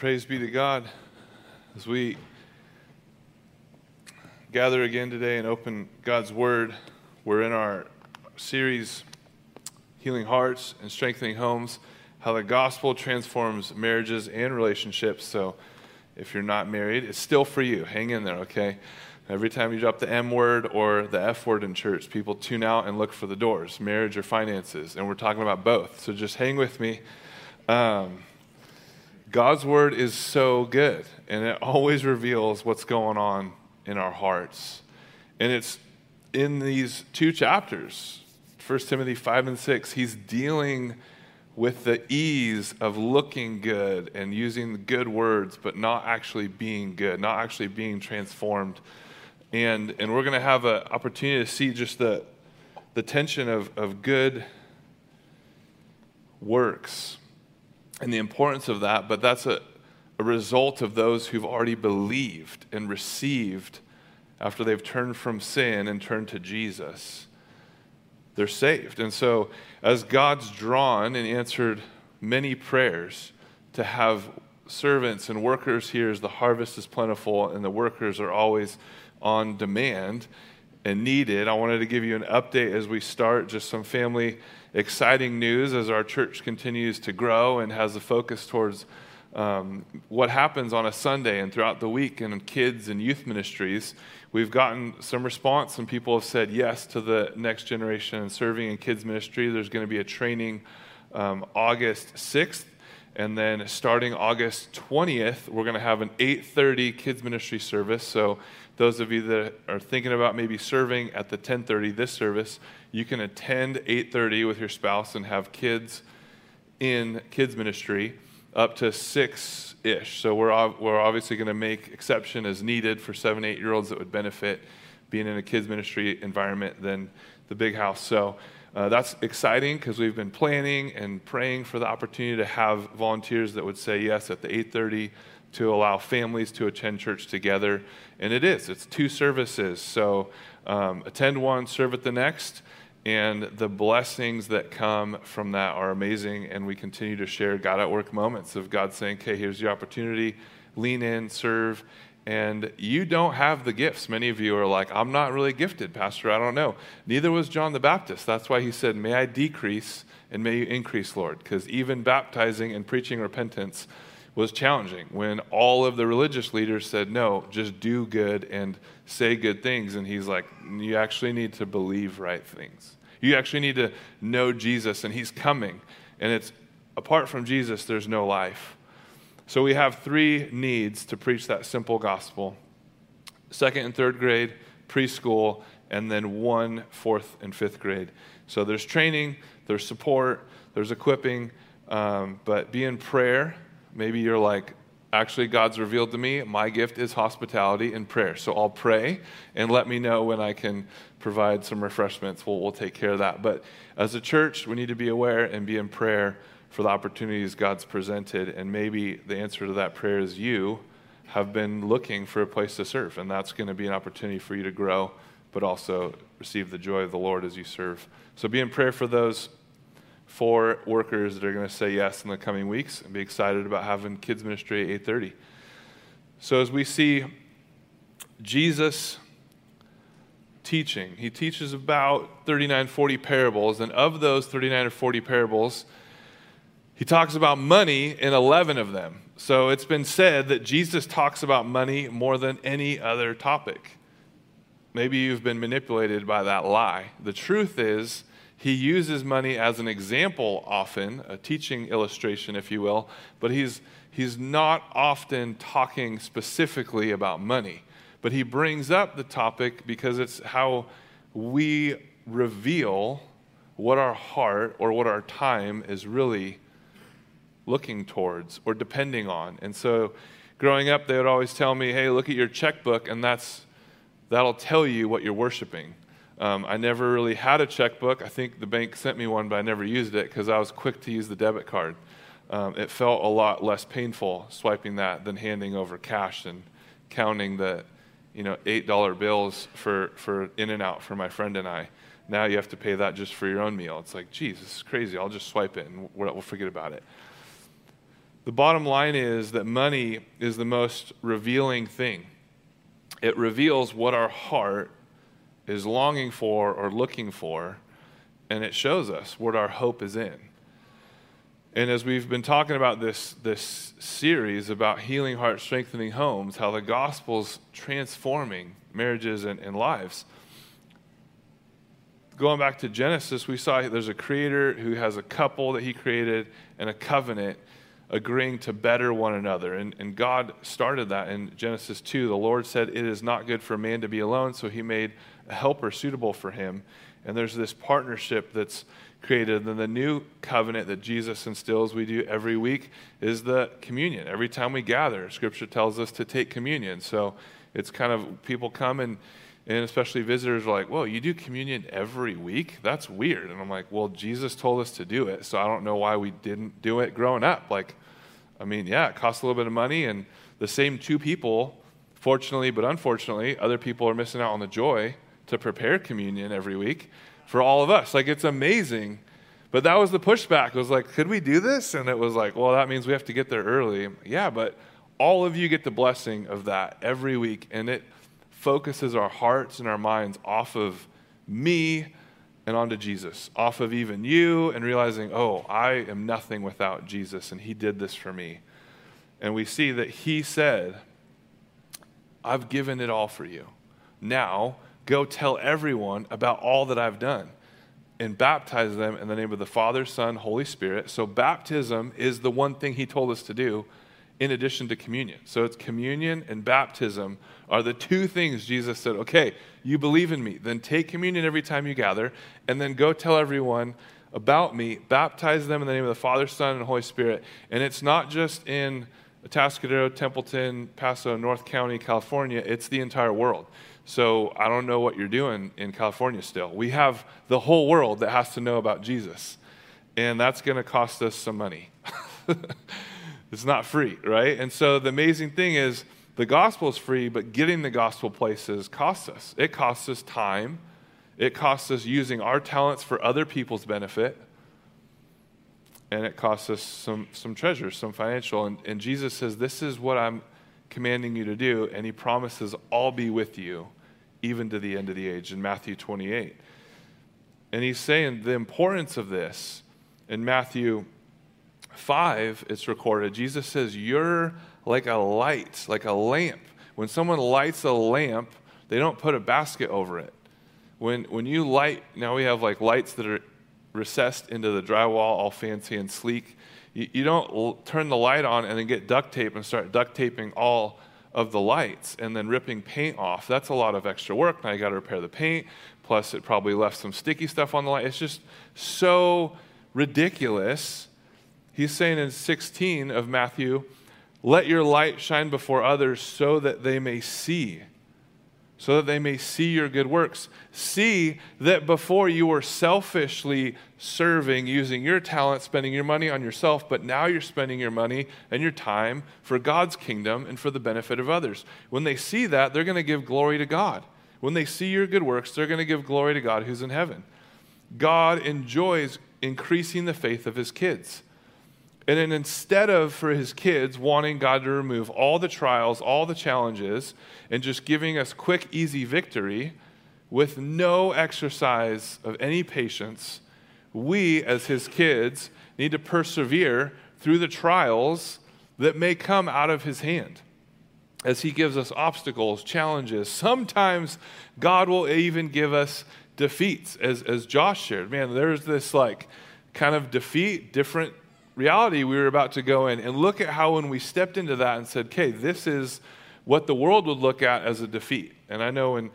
Praise be to God. As we gather again today and open God's Word, we're in our series, Healing Hearts and Strengthening Homes, how the gospel transforms marriages and relationships. So if you're not married, it's still for you. Hang in there, okay? Every time you drop the M word or the F word in church, people tune out and look for the doors, marriage or finances. And we're talking about both. So just hang with me. Um, God's word is so good, and it always reveals what's going on in our hearts. And it's in these two chapters, 1 Timothy 5 and 6, he's dealing with the ease of looking good and using good words, but not actually being good, not actually being transformed. And, and we're going to have an opportunity to see just the, the tension of, of good works and the importance of that, but that's a, a result of those who've already believed and received after they've turned from sin and turned to Jesus. They're saved. And so, as God's drawn and answered many prayers to have servants and workers here as the harvest is plentiful and the workers are always on demand and needed, I wanted to give you an update as we start, just some family exciting news as our church continues to grow and has a focus towards um, what happens on a Sunday and throughout the week in kids and youth ministries. We've gotten some response. Some people have said yes to the next generation and serving in kids ministry. There's going to be a training um, August 6th. And then starting August 20th, we're going to have an 8:30 kids ministry service. So those of you that are thinking about maybe serving at the 10:30 this service, you can attend 8:30 with your spouse and have kids in kids ministry up to six ish. So we're, we're obviously going to make exception as needed for seven, eight year olds that would benefit being in a kids ministry environment than the big house. So uh, that's exciting because we've been planning and praying for the opportunity to have volunteers that would say yes at the 8:30 to allow families to attend church together. And it is. It's two services. So um, attend one, serve at the next. And the blessings that come from that are amazing. And we continue to share God at work moments of God saying, okay, here's your opportunity. Lean in, serve. And you don't have the gifts. Many of you are like, I'm not really gifted, Pastor. I don't know. Neither was John the Baptist. That's why he said, May I decrease and may you increase, Lord. Because even baptizing and preaching repentance was challenging when all of the religious leaders said, No, just do good and say good things. And he's like, You actually need to believe right things. You actually need to know Jesus, and he's coming. And it's apart from Jesus, there's no life. So we have three needs to preach that simple gospel second and third grade, preschool, and then one fourth and fifth grade. So there's training, there's support, there's equipping, um, but be in prayer Maybe you're like, actually, God's revealed to me my gift is hospitality and prayer. So I'll pray and let me know when I can provide some refreshments. We'll, we'll take care of that. But as a church, we need to be aware and be in prayer for the opportunities God's presented. And maybe the answer to that prayer is you have been looking for a place to serve. And that's going to be an opportunity for you to grow, but also receive the joy of the Lord as you serve. So be in prayer for those four workers that are going to say yes in the coming weeks and be excited about having kids ministry at 8.30 so as we see jesus teaching he teaches about 39 40 parables and of those 39 or 40 parables he talks about money in 11 of them. So it's been said that jesus talks about money more than any other topic. Maybe you've been manipulated by that lie. The truth is he uses money as an example often, a teaching illustration, if you will, but he's, he's not often talking specifically about money. But he brings up the topic because it's how we reveal what our heart or what our time is really looking towards or depending on. And so growing up, they would always tell me, hey, look at your checkbook, and that's, that'll tell you what you're worshiping. Um, I never really had a checkbook. I think the bank sent me one, but I never used it because I was quick to use the debit card. Um, it felt a lot less painful swiping that than handing over cash and counting the, you know, eight dollar bills for for In-N-Out for my friend and I. Now you have to pay that just for your own meal. It's like, geez, this is crazy. I'll just swipe it and we'll, we'll forget about it. The bottom line is that money is the most revealing thing. It reveals what our heart is longing for or looking for, and it shows us what our hope is in. And as we've been talking about this, this series about healing hearts, strengthening homes, how the gospel's transforming marriages and, and lives. Going back to Genesis, we saw there's a creator who has a couple that he created and a covenant agreeing to better one another. And, and God started that in Genesis 2. The Lord said, It is not good for man to be alone, so he made a helper suitable for him. And there's this partnership that's created. And the new covenant that Jesus instills, we do every week, is the communion. Every time we gather, Scripture tells us to take communion. So it's kind of people come and and especially visitors are like, "Well, you do communion every week? That's weird." And I'm like, "Well, Jesus told us to do it, so I don't know why we didn't do it growing up." Like, I mean, yeah, it costs a little bit of money, and the same two people, fortunately but unfortunately, other people are missing out on the joy to prepare communion every week for all of us. Like, it's amazing. But that was the pushback. It was like, could we do this? And it was like, well, that means we have to get there early. Yeah, but all of you get the blessing of that every week. And it focuses our hearts and our minds off of me and onto Jesus, off of even you, and realizing, oh, I am nothing without Jesus, and He did this for me. And we see that He said, I've given it all for you. Now, Go tell everyone about all that I've done and baptize them in the name of the Father, Son, Holy Spirit. So, baptism is the one thing he told us to do in addition to communion. So, it's communion and baptism are the two things Jesus said, okay, you believe in me, then take communion every time you gather, and then go tell everyone about me, baptize them in the name of the Father, Son, and Holy Spirit. And it's not just in Atascadero, Templeton, Paso, North County, California, it's the entire world. So I don't know what you're doing in California still. We have the whole world that has to know about Jesus, and that's going to cost us some money. it's not free, right? And so the amazing thing is the gospel is free, but getting the gospel places costs us. It costs us time, it costs us using our talents for other people's benefit. And it costs us some, some treasures, some financial. And, and Jesus says, This is what I'm commanding you to do. And he promises, I'll be with you even to the end of the age in Matthew 28. And he's saying the importance of this in Matthew 5, it's recorded. Jesus says, You're like a light, like a lamp. When someone lights a lamp, they don't put a basket over it. When, when you light, now we have like lights that are recessed into the drywall, all fancy and sleek. You, you don't turn the light on and then get duct tape and start duct taping all of the lights and then ripping paint off. That's a lot of extra work. Now you got to repair the paint. Plus, it probably left some sticky stuff on the light. It's just so ridiculous. He's saying in 16 of Matthew, let your light shine before others so that they may see so that they may see your good works. See that before you were selfishly serving, using your talent, spending your money on yourself, but now you're spending your money and your time for God's kingdom and for the benefit of others. When they see that, they're going to give glory to God. When they see your good works, they're going to give glory to God who's in heaven. God enjoys increasing the faith of his kids. And then instead of for his kids wanting God to remove all the trials, all the challenges, and just giving us quick, easy victory with no exercise of any patience, we as his kids need to persevere through the trials that may come out of his hand. As he gives us obstacles, challenges, sometimes God will even give us defeats, as, as Josh shared. Man, there's this like kind of defeat, different reality we were about to go in. And look at how when we stepped into that and said, okay, this is what the world would look at as a defeat. And I know when,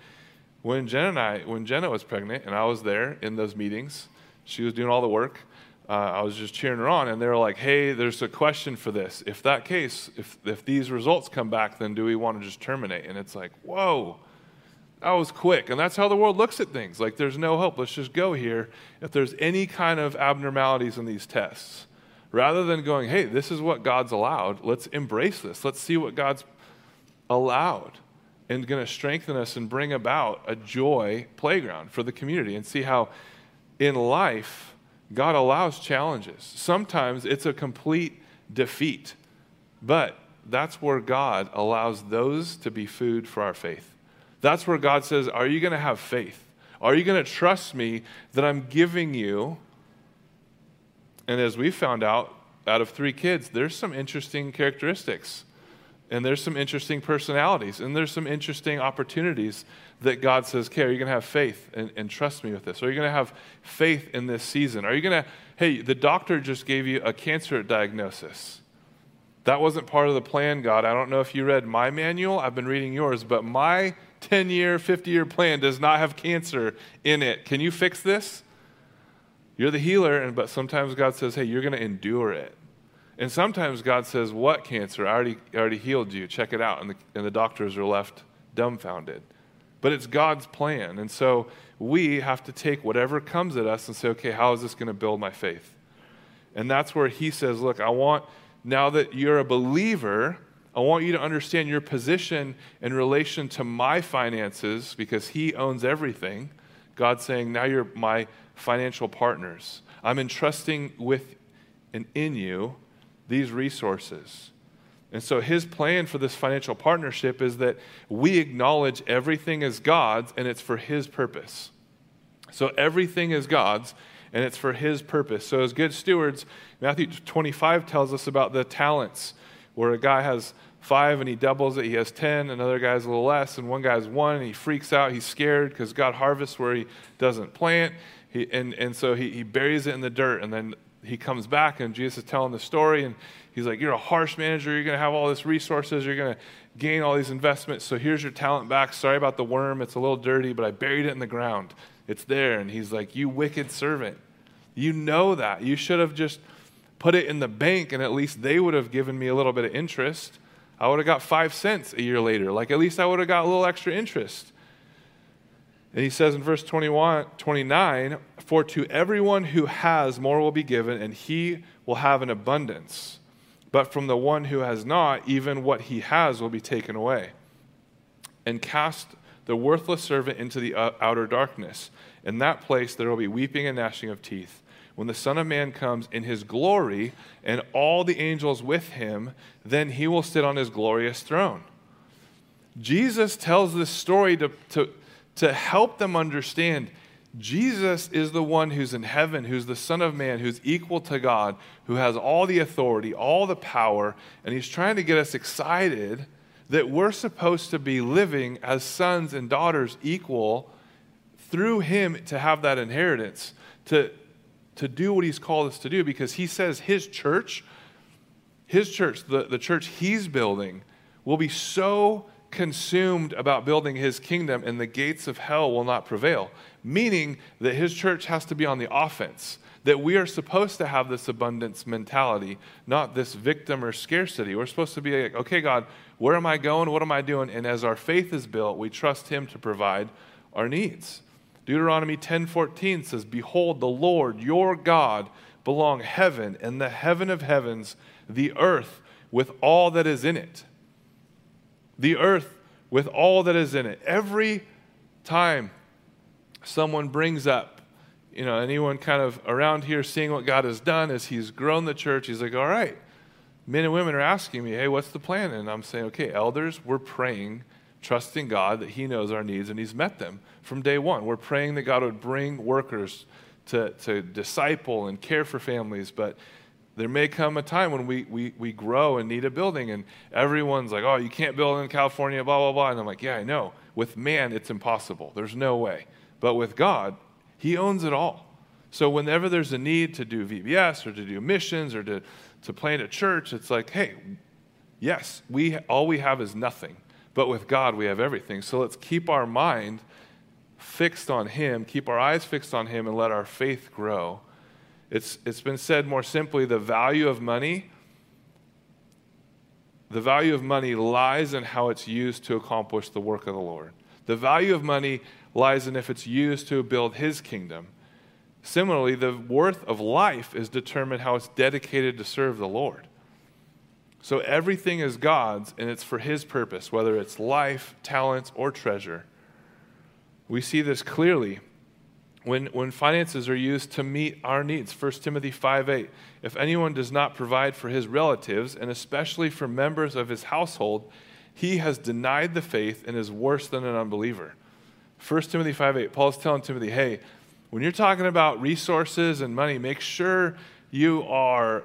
when Jenna and I, when Jenna was pregnant and I was there in those meetings, she was doing all the work. Uh, I was just cheering her on, and they were like, "Hey, there's a question for this. If that case, if if these results come back, then do we want to just terminate?" And it's like, "Whoa, that was quick." And that's how the world looks at things. Like, there's no hope. Let's just go here. If there's any kind of abnormalities in these tests, rather than going, hey, this is what God's allowed, let's embrace this. Let's see what God's allowed and going to strengthen us and bring about a joy playground for the community and see how in life God allows challenges. Sometimes it's a complete defeat. But that's where God allows those to be food for our faith. That's where God says, Are you going to have faith? Are you going to trust me that I'm giving you? And as we found out, out of three kids, there's some interesting characteristics. And there's some interesting personalities. And there's some interesting opportunities that God says, okay, are you going to have faith and, and trust me with this? Are you going to have faith in this season? Are you going to, hey, the doctor just gave you a cancer diagnosis. That wasn't part of the plan, God. I don't know if you read my manual. I've been reading yours, but my 10 year, 50 year plan does not have cancer in it. Can you fix this? You're the healer, and, but sometimes God says, hey, you're going to endure it. And sometimes God says, what cancer? I already, already healed you. Check it out. And the, and the doctors are left dumbfounded. But it's God's plan. And so we have to take whatever comes at us and say, okay, how is this going to build my faith? And that's where He says, look, I want, now that you're a believer, I want you to understand your position in relation to my finances because He owns everything. God's saying, now you're my financial partners. I'm entrusting with and in you these resources. And so his plan for this financial partnership is that we acknowledge everything is God's and it's for his purpose. So everything is God's and it's for his purpose. So as good stewards, Matthew 25 tells us about the talents where a guy has five and he doubles it. He has 10, another guy has a little less, and one guy has one and he freaks out. He's scared because God harvests where he doesn't plant. He, and, and so he, he buries it in the dirt. And then he comes back, and Jesus is telling the story. And he's like, You're a harsh manager. You're going to have all these resources. You're going to gain all these investments. So here's your talent back. Sorry about the worm. It's a little dirty, but I buried it in the ground. It's there. And he's like, You wicked servant. You know that. You should have just put it in the bank, and at least they would have given me a little bit of interest. I would have got five cents a year later. Like, at least I would have got a little extra interest. And he says in verse 21, 29, For to everyone who has, more will be given, and he will have an abundance. But from the one who has not, even what he has will be taken away. And cast the worthless servant into the outer darkness. In that place there will be weeping and gnashing of teeth when the Son of Man comes in his glory and all the angels with him, then he will sit on his glorious throne. Jesus tells this story to, to, to help them understand Jesus is the one who's in heaven, who's the Son of Man, who's equal to God, who has all the authority, all the power, and he's trying to get us excited that we're supposed to be living as sons and daughters equal through him to have that inheritance, to, to do what he's called us to do because he says his church, his church, the, the church he's building, will be so consumed about building his kingdom and the gates of hell will not prevail. Meaning that his church has to be on the offense, that we are supposed to have this abundance mentality, not this victim or scarcity. We're supposed to be like, okay, God, where am I going? What am I doing? And as our faith is built, we trust him to provide our needs. Deuteronomy 10:14 says, "Behold, the Lord your God belong heaven and the heaven of heavens, the earth with all that is in it." The earth with all that is in it. Every time someone brings up, you know, anyone kind of around here seeing what God has done as He's grown the church, He's like, all right, men and women are asking me, hey, what's the plan? And I'm saying, okay, elders, we're praying trusting God that He knows our needs and He's met them from day one. We're praying that God would bring workers to, to disciple and care for families, but there may come a time when we, we, we grow and need a building, and everyone's like, oh, you can't build in California, blah, blah, blah. And I'm like, yeah, I know. With man, it's impossible. There's no way. But with God, He owns it all. So whenever there's a need to do VBS or to do missions or to, to plant a church, it's like, hey, yes, we, all we have is nothing. But with God, we have everything. So let's keep our mind fixed on Him, keep our eyes fixed on Him, and let our faith grow. It's, it's been said more simply the value of money. The value of money lies in how it's used to accomplish the work of the Lord. The value of money lies in if it's used to build His kingdom. Similarly, the worth of life is determined how it's dedicated to serve the Lord. So everything is God's and it's for His purpose, whether it's life, talents, or treasure. We see this clearly when, when finances are used to meet our needs. 1 Timothy 5 8. If anyone does not provide for his relatives, and especially for members of his household, he has denied the faith and is worse than an unbeliever. 1 Timothy 5 8. Paul's telling Timothy, hey, when you're talking about resources and money, make sure you are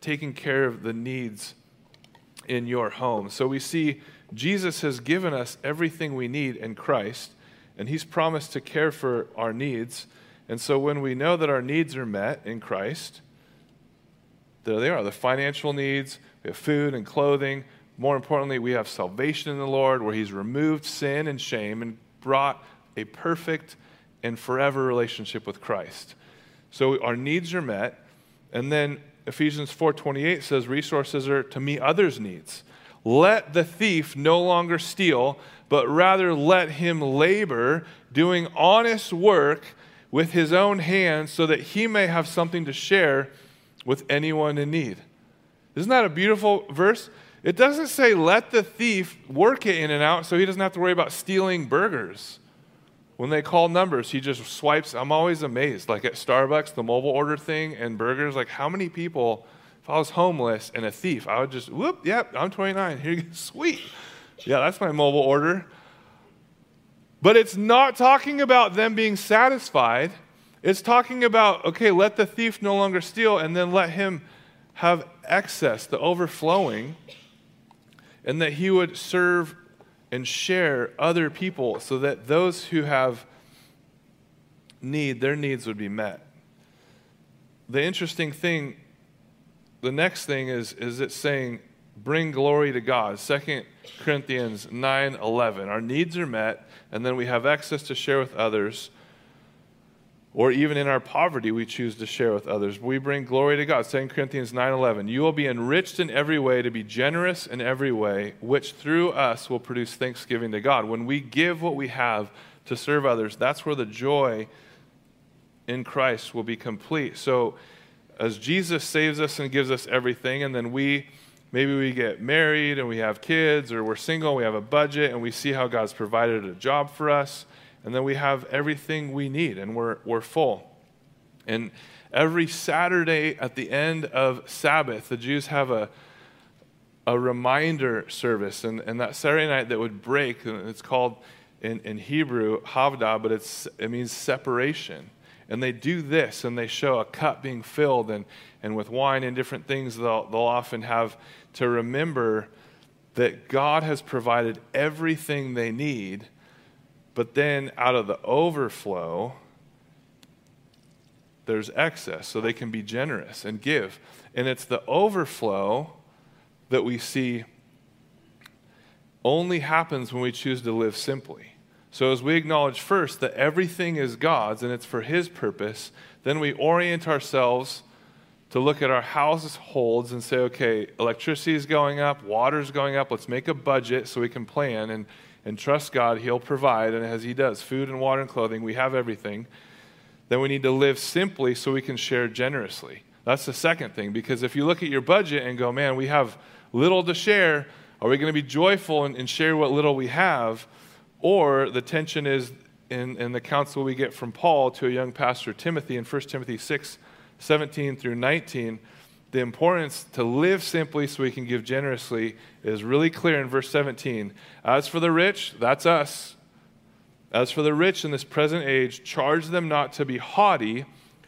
taking care of the needs in your home. So we see Jesus has given us everything we need in Christ and He's promised to care for our needs. And so when we know that our needs are met in Christ, there they are the financial needs, we have food and clothing. More importantly, we have salvation in the Lord where He's removed sin and shame and brought a perfect and forever relationship with Christ. So our needs are met. And then Ephesians 4:28 says resources are to meet others' needs. Let the thief no longer steal, but rather let him labor, doing honest work with his own hands, so that he may have something to share with anyone in need. Isn't that a beautiful verse? It doesn't say let the thief work it in and out so he doesn't have to worry about stealing burgers. When they call numbers, he just swipes. I'm always amazed. Like at Starbucks, the mobile order thing and burgers, like how many people, if I was homeless and a thief, I would just, whoop, yep, I'm 29. Here you go. Sweet. Yeah, that's my mobile order. But it's not talking about them being satisfied. It's talking about, okay, let the thief no longer steal and then let him have excess, the overflowing, and that he would serve and share other people so that those who have need, their needs would be met. The interesting thing, the next thing is, is it saying bring glory to God. 2 Corinthians 9 11. Our needs are met, and then we have access to share with others. Or even in our poverty, we choose to share with others. We bring glory to God. 2 Corinthians 9 11. You will be enriched in every way to be generous in every way, which through us will produce thanksgiving to God. When we give what we have to serve others, that's where the joy in Christ will be complete. So, as Jesus saves us and gives us everything, and then we Maybe we get married and we have kids, or we're single, we have a budget, and we see how God's provided a job for us, and then we have everything we need and we're, we're full. And every Saturday at the end of Sabbath, the Jews have a, a reminder service, and, and that Saturday night that would break, it's called in, in Hebrew Havdalah, but it's, it means separation. And they do this, and they show a cup being filled, and, and with wine and different things, they'll, they'll often have to remember that God has provided everything they need, but then out of the overflow, there's excess, so they can be generous and give. And it's the overflow that we see only happens when we choose to live simply. So, as we acknowledge first that everything is God's and it's for His purpose, then we orient ourselves to look at our households and say, okay, electricity is going up, water is going up, let's make a budget so we can plan and, and trust God, He'll provide. And as He does, food and water and clothing, we have everything. Then we need to live simply so we can share generously. That's the second thing, because if you look at your budget and go, man, we have little to share, are we going to be joyful and, and share what little we have? Or the tension is in, in the counsel we get from Paul to a young pastor, Timothy, in 1 Timothy 6 17 through 19, the importance to live simply so we can give generously is really clear in verse 17. As for the rich, that's us. As for the rich in this present age, charge them not to be haughty,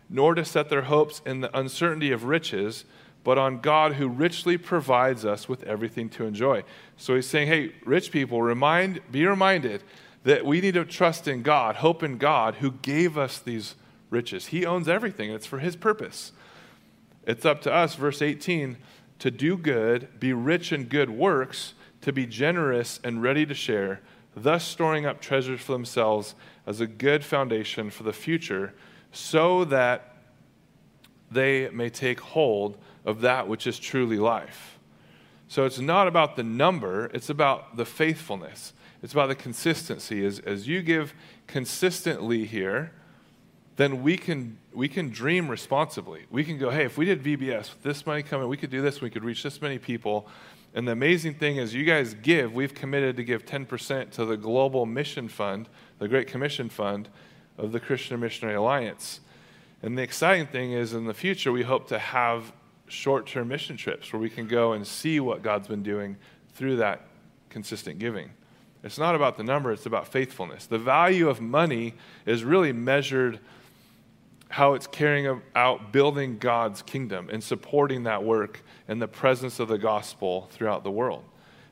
nor to set their hopes in the uncertainty of riches, but on God who richly provides us with everything to enjoy. So he's saying, hey, rich people, remind, be reminded that we need to trust in God, hope in God who gave us these riches. He owns everything, it's for His purpose. It's up to us, verse 18, to do good, be rich in good works, to be generous and ready to share, thus storing up treasures for themselves as a good foundation for the future, so that they may take hold of that which is truly life. So it's not about the number, it's about the faithfulness. It's about the consistency. As, as you give consistently here, then we can, we can dream responsibly. We can go, hey, if we did VBS with this money coming, we could do this, we could reach this many people. And the amazing thing is, you guys give, we've committed to give 10% to the Global Mission Fund, the Great Commission Fund, of the Christian Missionary Alliance. And the exciting thing is, in the future, we hope to have short term mission trips where we can go and see what God's been doing through that consistent giving. It's not about the number, it's about faithfulness. The value of money is really measured how it's carrying out building God's kingdom and supporting that work and the presence of the gospel throughout the world.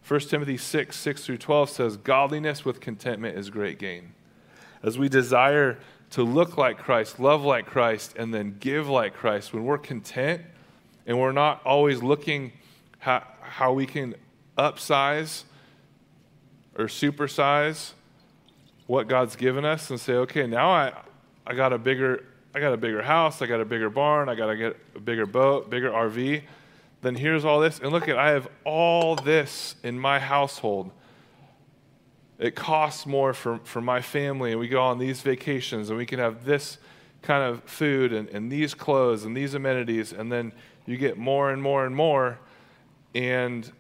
1 Timothy 6, 6 through 12 says, Godliness with contentment is great gain. As we desire to look like Christ, love like Christ, and then give like Christ, when we're content and we're not always looking how, how we can upsize or supersize what God's given us and say, okay, now I, I got a bigger I got a bigger house, I got a bigger barn, I got to get a bigger boat, bigger RV. Then here's all this. And look at, I have all this in my household. It costs more for, for my family, and we go on these vacations, and we can have this kind of food and, and these clothes and these amenities, and then you get more and more and more, and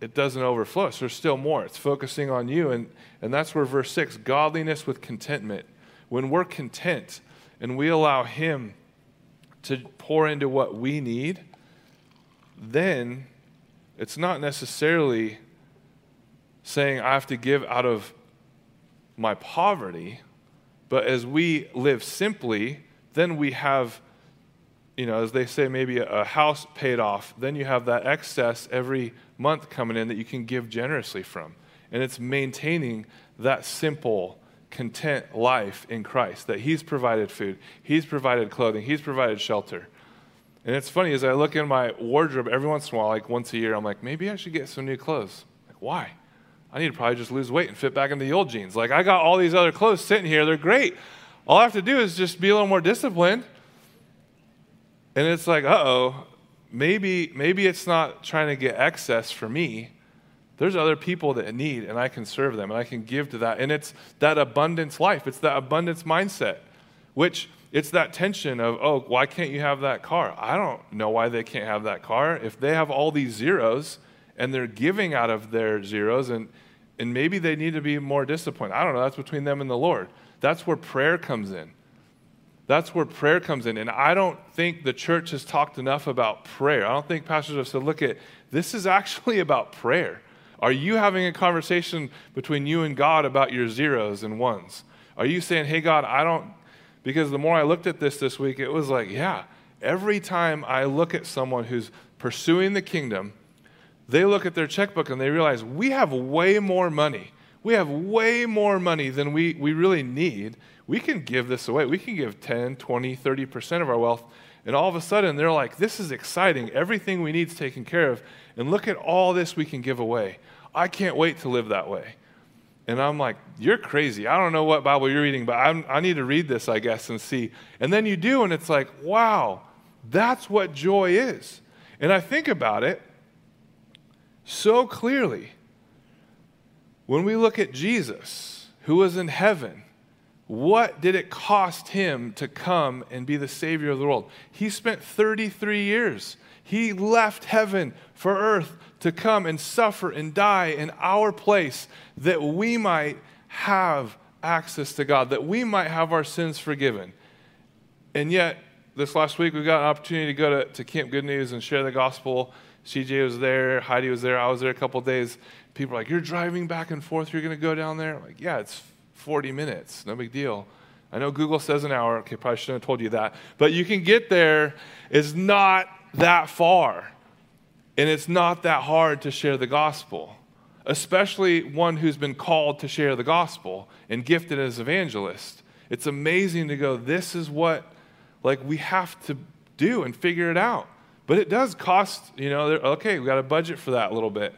it doesn't overflow. So there's still more. It's focusing on you, and, and that's where verse 6 godliness with contentment when we're content and we allow Him to pour into what we need, then it's not necessarily saying I have to give out of my poverty, but as we live simply, then we have, you know, as they say, maybe a house paid off, then you have that excess every month coming in that you can give generously from. And it's maintaining that simple content life in Christ, that He's provided food, He's provided clothing, He's provided shelter. And it's funny, as I look in my wardrobe every once in a while, like once a year, I'm like, maybe I should get some new clothes. Like, why? I need to probably just lose weight and fit back into the old jeans. Like, I got all these other clothes sitting here, they're great. All I have to do is just be a little more disciplined. And it's like, uh oh, maybe, maybe it's not trying to get excess for me there's other people that need, and I can serve them, and I can give to that. And it's that abundance life, it's that abundance mindset, which it's that tension of, oh, why can't you have that car? I don't know why they can't have that car. If they have all these zeros and they're giving out of their zeros, and, and maybe they need to be more disciplined. I don't know. That's between them and the Lord. That's where prayer comes in. That's where prayer comes in. And I don't think the church has talked enough about prayer. I don't think pastors have said, look at this is actually about prayer. Are you having a conversation between you and God about your zeros and ones? Are you saying, hey, God, I don't, because the more I looked at this this week, it was like, yeah, every time I look at someone who's pursuing the kingdom, they look at their checkbook and they realize we have way more money. We have way more money than we, we really need. We can give this away. We can give 10, 20, 30% of our wealth. And all of a sudden, they're like, this is exciting. Everything we need is taken care of. And look at all this we can give away. I can't wait to live that way. And I'm like, you're crazy. I don't know what Bible you're reading, but I'm, i need to read this, I guess, and see. And then you do, and it's like, wow, that's what joy is. And I think about it so clearly. When we look at Jesus, who was in heaven, what did it cost him to come and be the Savior of the world? He spent 33 years. He left heaven for earth to come and suffer and die in our place that we might have access to God, that we might have our sins forgiven. And yet, this last week, we got an opportunity to go to, to Camp Good News and share the gospel. CJ was there, Heidi was there, I was there a couple days. People are like, You're driving back and forth, you're going to go down there? I'm like, yeah, it's 40 minutes, no big deal. I know Google says an hour. Okay, probably shouldn't have told you that. But you can get there. It's not that far. And it's not that hard to share the gospel, especially one who's been called to share the gospel and gifted as evangelist. It's amazing to go, this is what like we have to do and figure it out. But it does cost, you know, okay, we got a budget for that a little bit.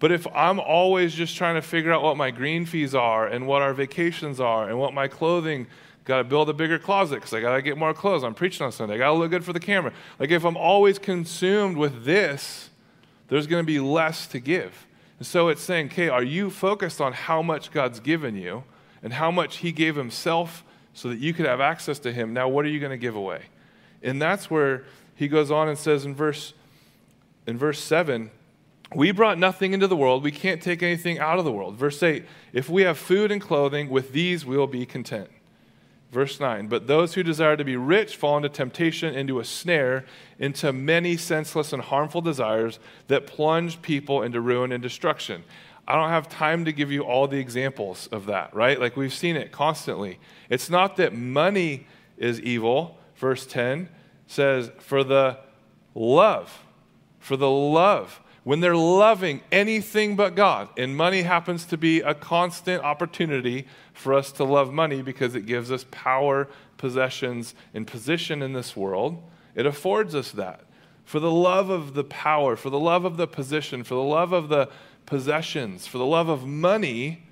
But if I'm always just trying to figure out what my green fees are and what our vacations are and what my clothing Got to build a bigger closet because I got to get more clothes. I'm preaching on Sunday. I got to look good for the camera. Like, if I'm always consumed with this, there's going to be less to give. And so it's saying, okay, are you focused on how much God's given you and how much He gave Himself so that you could have access to Him? Now, what are you going to give away? And that's where He goes on and says in verse, in verse 7 We brought nothing into the world. We can't take anything out of the world. Verse 8 If we have food and clothing, with these we will be content. Verse 9 But those who desire to be rich fall into temptation, into a snare, into many senseless and harmful desires that plunge people into ruin and destruction. I don't have time to give you all the examples of that, right? Like we've seen it constantly. It's not that money is evil. Verse 10 says, For the love, for the love when they're loving anything but God. And money happens to be a constant opportunity for us to love money because it gives us power, possessions, and position in this world. It affords us that. For the love of the power, for the love of the position, for the love of the possessions, for the love of money,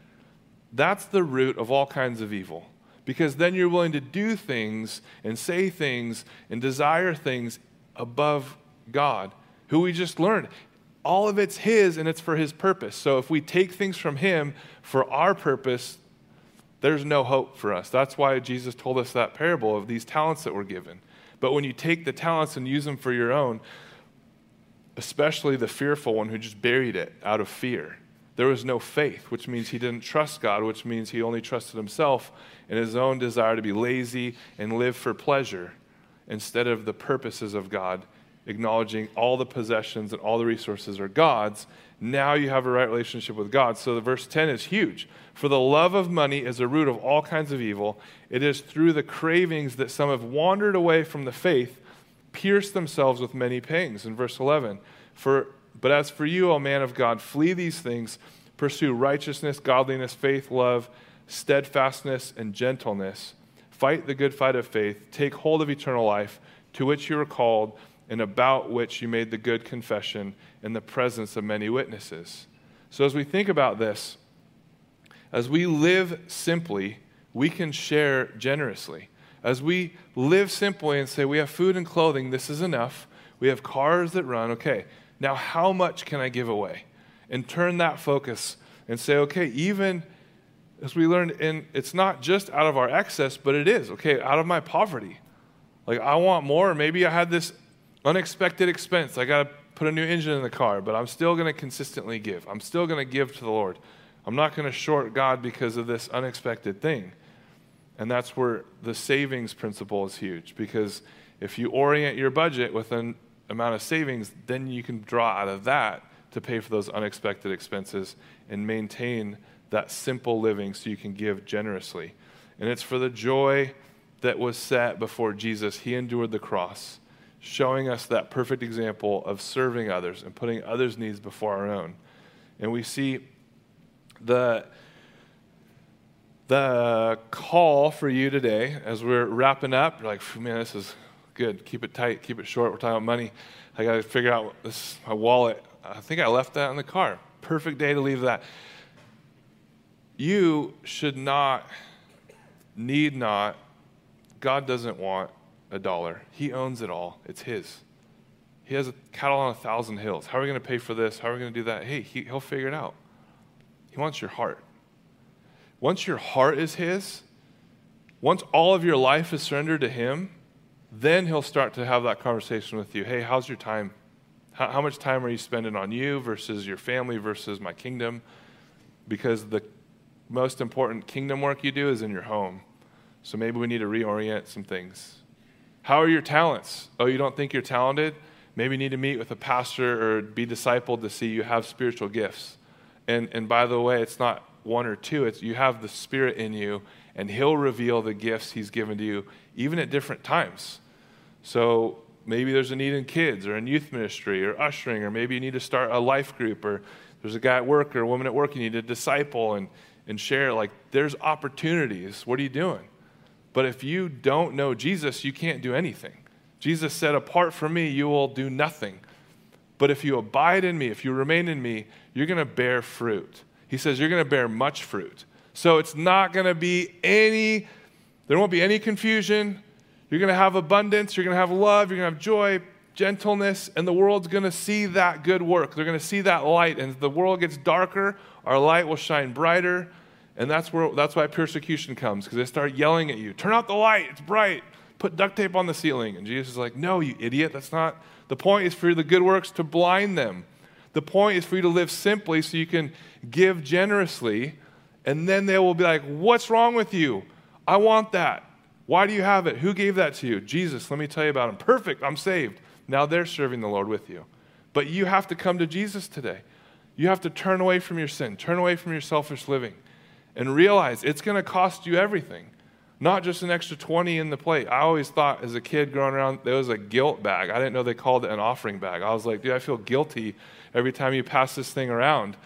that's the root of all kinds of evil. Because then you're willing to do things and say things and desire things above God, who we just learned all of it's His and it's for His purpose. So if we take things from Him for our purpose, there's no hope for us. That's why Jesus told us that parable of these talents that were given. But when you take the talents and use them for your own, especially the fearful one who just buried it out of fear, there was no faith, which means he didn't trust God, which means he only trusted himself and his own desire to be lazy and live for pleasure instead of the purposes of God acknowledging all the possessions and all the resources are God's, now you have a right relationship with God. So the verse 10 is huge. For the love of money is a root of all kinds of evil. It is through the cravings that some have wandered away from the faith, pierced themselves with many pangs. In verse 11, for but as for you, O man of God, flee these things, pursue righteousness, godliness, faith, love, steadfastness, and gentleness. Fight the good fight of faith. Take hold of eternal life, to which you are called and about which you made the good confession in the presence of many witnesses. So, as we think about this, as we live simply, we can share generously. As we live simply and say, we have food and clothing, this is enough. We have cars that run, okay, now how much can I give away? And turn that focus and say, okay, even as we learned, and it's not just out of our excess, but it is, okay, out of my poverty. Like, I want more. Maybe I had this unexpected expense. I got to put a new engine in the car, but I'm still going to consistently give. I'm still going to give to the Lord. I'm not going to short God because of this unexpected thing. And that's where the savings principle is huge because if you orient your budget with an amount of savings, then you can draw out of that to pay for those unexpected expenses and maintain that simple living so you can give generously. And it's for the joy that was set before Jesus. He endured the cross showing us that perfect example of serving others and putting others' needs before our own. And we see the, the call for you today as we're wrapping up. You're like, man, this is good. Keep it tight, keep it short. We're talking about money. I got to figure out this my wallet. I think I left that in the car. Perfect day to leave that. You should not, need not, God doesn't want a dollar. He owns it all, it's His. He has a cattle on a thousand hills. How are we going to pay for this? How are we going to do that? Hey, he, He'll figure it out. He wants your heart. Once your heart is His, once all of your life is surrendered to Him, then He'll start to have that conversation with you. Hey, how's your time? How, how much time are you spending on you versus your family versus my kingdom? Because the most important kingdom work you do is in your home. So maybe we need to reorient some things. How are your talents? Oh, you don't think you're talented? Maybe you need to meet with a pastor or be discipled to see you have spiritual gifts. And, and by the way, it's not one or two, it's you have the Spirit in you, and He'll reveal the gifts He's given to you, even at different times. So maybe there's a need in kids or in youth ministry or ushering, or maybe you need to start a life group, or there's a guy at work or a woman at work you need to disciple and, and share. Like, there's opportunities. What are you doing? But if you don't know Jesus, you can't do anything. Jesus said, Apart from me, you will do nothing. But if you abide in me, if you remain in me, you're going to bear fruit. He says, You're going to bear much fruit. So it's not going to be any, there won't be any confusion. You're going to have abundance. You're going to have love. You're going to have joy, gentleness, and the world's going to see that good work. They're going to see that light. And the world gets darker, our light will shine brighter. And that's, where, that's why persecution comes, because they start yelling at you turn out the light, it's bright. Put duct tape on the ceiling. And Jesus is like, no, you idiot. That's not the point, is for the good works to blind them. The point is for you to live simply so you can give generously, and then they will be like, What's wrong with you? I want that. Why do you have it? Who gave that to you? Jesus, let me tell you about him. Perfect, I'm saved. Now they're serving the Lord with you. But you have to come to Jesus today. You have to turn away from your sin, turn away from your selfish living, and realize it's going to cost you everything, not just an extra 20 in the plate. I always thought as a kid growing around, there was a guilt bag. I didn't know they called it an offering bag. I was like, dude, I feel guilty every time you pass this thing around.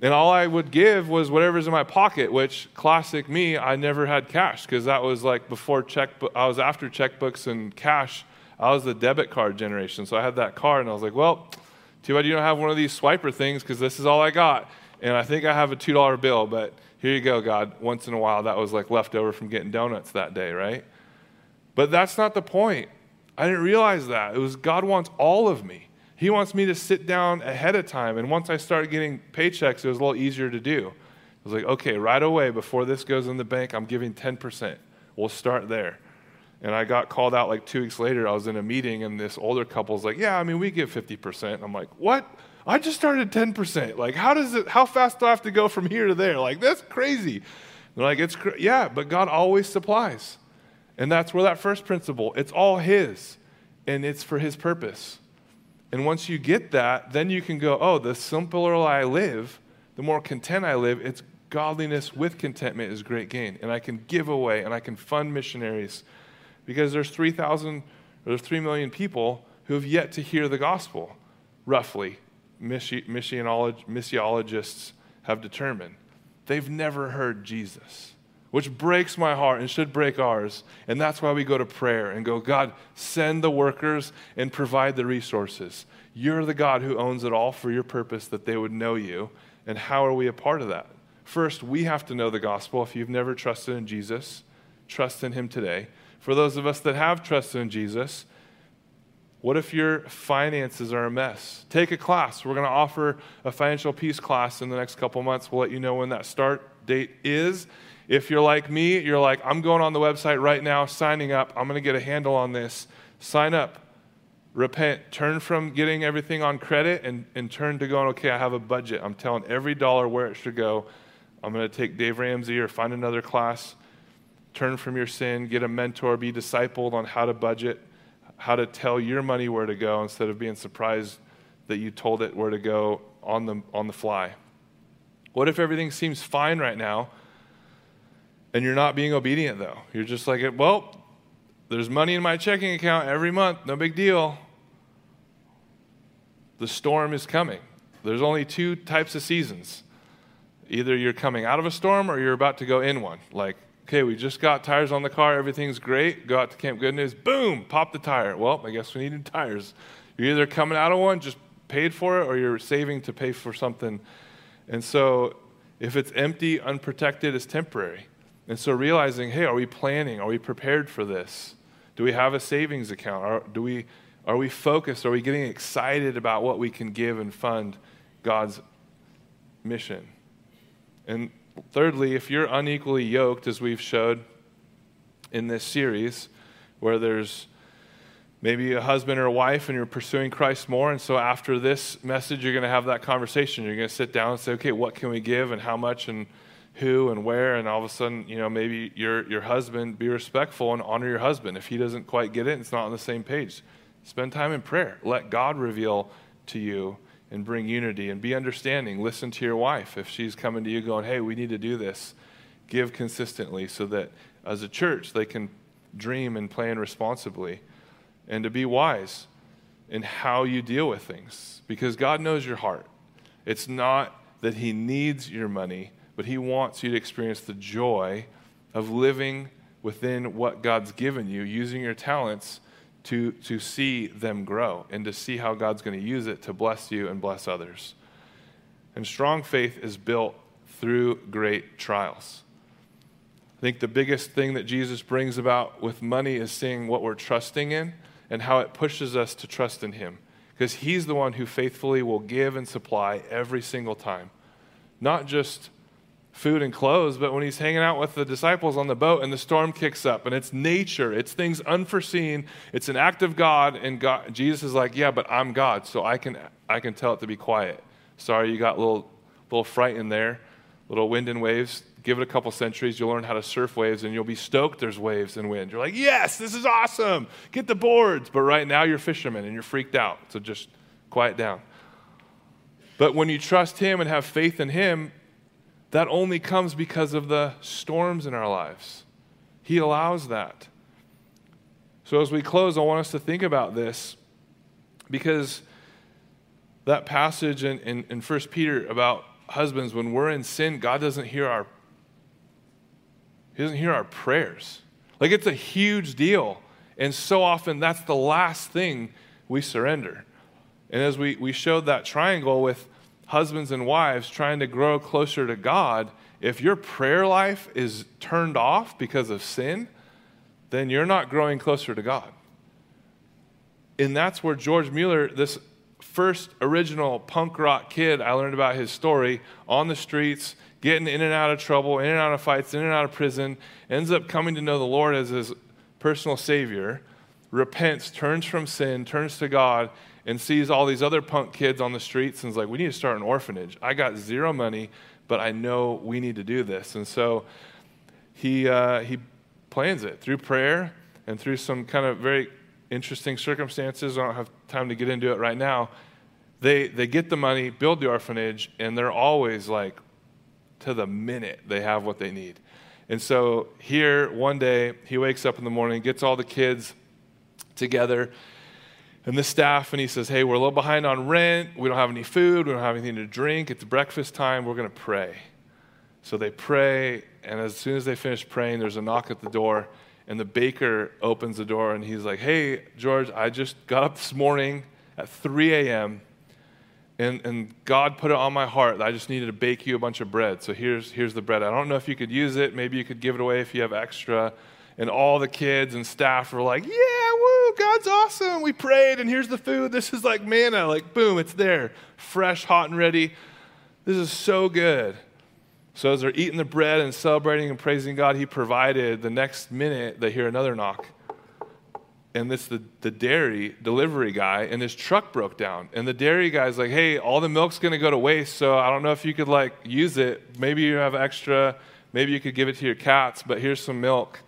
And all I would give was whatever's in my pocket, which classic me, I never had cash because that was like before checkbook. I was after checkbooks and cash. I was the debit card generation. So I had that card and I was like, well, too bad you don't have one of these swiper things because this is all I got. And I think I have a $2 bill, but here you go, God. Once in a while, that was like left over from getting donuts that day, right? But that's not the point. I didn't realize that. It was God wants all of me. He wants me to sit down ahead of time. And once I started getting paychecks, it was a little easier to do. It was like, okay, right away, before this goes in the bank, I'm giving 10%. We'll start there. And I got called out like two weeks later. I was in a meeting, and this older couple's like, yeah, I mean, we give 50%. I'm like, what? I just started 10%. Like, how does it, how fast do I have to go from here to there? Like, that's crazy. They're like, it's, cra-. yeah, but God always supplies. And that's where that first principle, it's all His, and it's for His purpose. And once you get that, then you can go, oh, the simpler I live, the more content I live, it's godliness with contentment is great gain. And I can give away and I can fund missionaries because there's 3,000 or there's 3 million people who have yet to hear the gospel, roughly, missiologists have determined. They've never heard Jesus which breaks my heart and should break ours. And that's why we go to prayer and go, God, send the workers and provide the resources. You're the God who owns it all for your purpose that they would know you. And how are we a part of that? First, we have to know the gospel. If you've never trusted in Jesus, trust in him today. For those of us that have trusted in Jesus, what if your finances are a mess? Take a class. We're going to offer a financial peace class in the next couple months. We'll let you know when that start date is. If you're like me, you're like, I'm going on the website right now, signing up. I'm going to get a handle on this. Sign up. Repent. Turn from getting everything on credit and, and turn to going, okay, I have a budget. I'm telling every dollar where it should go. I'm going to take Dave Ramsey or find another class. Turn from your sin, get a mentor, be discipled on how to budget, how to tell your money where to go instead of being surprised that you told it where to go on the, on the fly. What if everything seems fine right now? And you're not being obedient, though. You're just like, well, there's money in my checking account every month, no big deal. The storm is coming. There's only two types of seasons either you're coming out of a storm or you're about to go in one. Like, okay, we just got tires on the car, everything's great. Go out to Camp Good News, boom, pop the tire. Well, I guess we needed tires. You're either coming out of one, just paid for it, or you're saving to pay for something. And so if it's empty, unprotected, it's temporary. And so realizing, hey, are we planning? Are we prepared for this? Do we have a savings account? Are, do we, are we focused? Are we getting excited about what we can give and fund God's mission? And thirdly, if you're unequally yoked, as we've showed in this series, where there's maybe a husband or a wife and you're pursuing Christ more. And so after this message, you're going to have that conversation. You're going to sit down and say, okay, what can we give and how much and who and where, and all of a sudden, you know, maybe your, your husband, be respectful and honor your husband. If he doesn't quite get it, it's not on the same page. Spend time in prayer. Let God reveal to you and bring unity and be understanding. Listen to your wife. If she's coming to you going, hey, we need to do this, give consistently so that as a church they can dream and plan responsibly and to be wise in how you deal with things because God knows your heart. It's not that He needs your money but He wants you to experience the joy of living within what God's given you, using your talents to, to see them grow and to see how God's going to use it to bless you and bless others. And strong faith is built through great trials. I think the biggest thing that Jesus brings about with money is seeing what we're trusting in and how it pushes us to trust in Him. Because He's the one who faithfully will give and supply every single time. Not just food and clothes, but when he's hanging out with the disciples on the boat and the storm kicks up and it's nature, it's things unforeseen, it's an act of God, and God, Jesus is like, Yeah, but I'm God, so I can I can tell it to be quiet. Sorry, you got a little, little frightened there, little wind and waves. Give it a couple centuries, you'll learn how to surf waves, and you'll be stoked there's waves and wind. You're like, yes, this is awesome. Get the boards. But right now, you're fishermen and you're freaked out. So just quiet down. But when you trust Him and have faith in Him, that only comes because of the storms in our lives. He allows that. So as we close, I want us to think about this because that passage in, in, in 1 Peter about husbands, when we're in sin, God doesn't hear our He doesn't hear our prayers. Like it's a huge deal. And so often that's the last thing we surrender. And as we, we showed that triangle with husbands and wives trying to grow closer to God, if your prayer life is turned off because of sin, then you're not growing closer to God. And that's where George Mueller, this first original punk rock kid, I learned about his story on the streets, getting in and out of trouble, in and out of fights, in and out of prison, ends up coming to know the Lord as his personal Savior, repents, turns from sin, turns to God, and sees all these other punk kids on the streets and is like, we need to start an orphanage. I got zero money, but I know we need to do this. And so he, uh, he plans it through prayer and through some kind of very interesting circumstances. I don't have time to get into it right now. They, they get the money, build the orphanage, and they're always like, to the minute, they have what they need. And so here, one day, he wakes up in the morning, gets all the kids together and the staff, and he says, Hey, we're a little behind on rent. We don't have any food. We don't have anything to drink. It's breakfast time. We're going to pray. So they pray, and as soon as they finish praying, there's a knock at the door, and the baker opens the door, and he's like, Hey, George, I just got up this morning at 3 a.m., and, and God put it on my heart that I just needed to bake you a bunch of bread. So here's, here's the bread. I don't know if you could use it. Maybe you could give it away if you have extra. And all the kids and staff were like, Yeah, woo, God's awesome. We prayed, and here's the food. This is like manna. Like, boom, it's there, fresh, hot, and ready. This is so good. So as they're eating the bread and celebrating and praising God, He provided. The next minute, they hear another knock. And it's the, the dairy delivery guy, and his truck broke down. And the dairy guy's like, hey, all the milk's to go to waste, so I don't know if you could, like, use it. Maybe you have extra. Maybe you could give it to your cats, but here's some milk.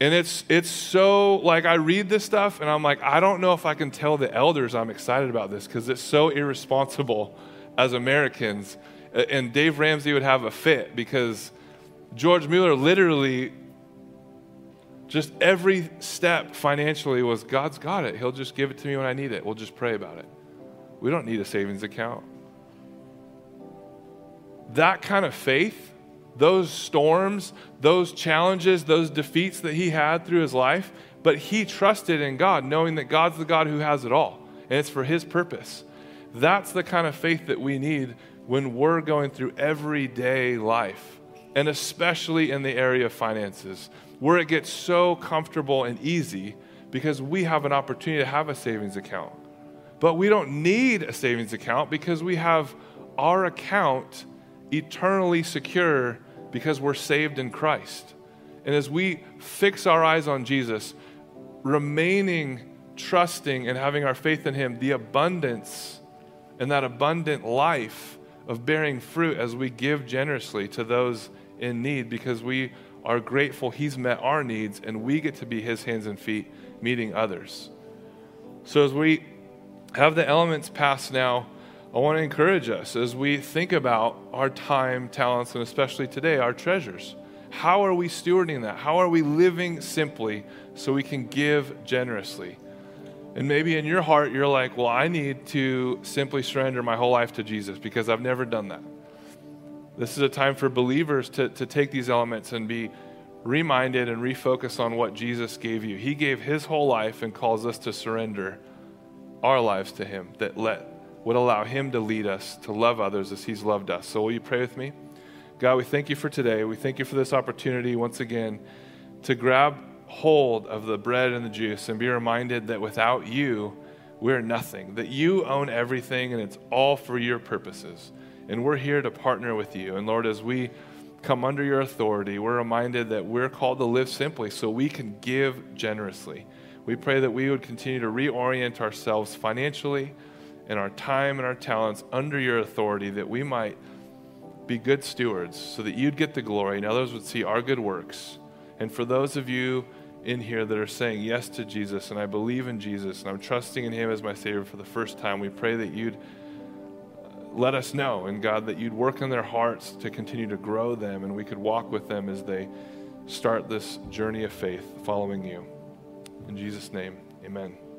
And it's, it's so, like, I read this stuff, and I'm like, I don't know if I can tell the elders I'm excited about this because it's so irresponsible as Americans and Dave Ramsey would have a fit because George Mueller literally just every step financially was God's got it. He'll just give it to me when I need it. We'll just pray about it. We don't need a savings account. That kind of faith, those storms, those challenges, those defeats that he had through his life, but he trusted in God, knowing that God's the God who has it all, and it's for his purpose. That's the kind of faith that we need when we're going through everyday life, and especially in the area of finances, where it gets so comfortable and easy because we have an opportunity to have a savings account. But we don't need a savings account because we have our account eternally secure because we're saved in Christ. And as we fix our eyes on Jesus, remaining trusting and having our faith in Him, the abundance and that abundant life of bearing fruit as we give generously to those in need because we are grateful He's met our needs and we get to be His hands and feet meeting others. So, as we have the elements passed now, I want to encourage us as we think about our time, talents, and especially today, our treasures. How are we stewarding that? How are we living simply so we can give generously? And maybe in your heart, you're like, well, I need to simply surrender my whole life to Jesus because I've never done that. This is a time for believers to, to take these elements and be reminded and refocus on what Jesus gave you. He gave his whole life and calls us to surrender our lives to him that let would allow him to lead us to love others as he's loved us. So will you pray with me? God, we thank you for today. We thank you for this opportunity once again to grab hold of the bread and the juice and be reminded that without you, we're nothing, that you own everything and it's all for your purposes. And we're here to partner with you. And Lord, as we come under your authority, we're reminded that we're called to live simply so we can give generously. We pray that we would continue to reorient ourselves financially and our time and our talents under your authority, that we might be good stewards so that you'd get the glory and others would see our good works. And for those of you in here that are saying yes to Jesus and I believe in Jesus and I'm trusting in Him as my Savior for the first time, we pray that you'd uh, let us know, and God, that you'd work in their hearts to continue to grow them and we could walk with them as they start this journey of faith following you. In Jesus' name, amen.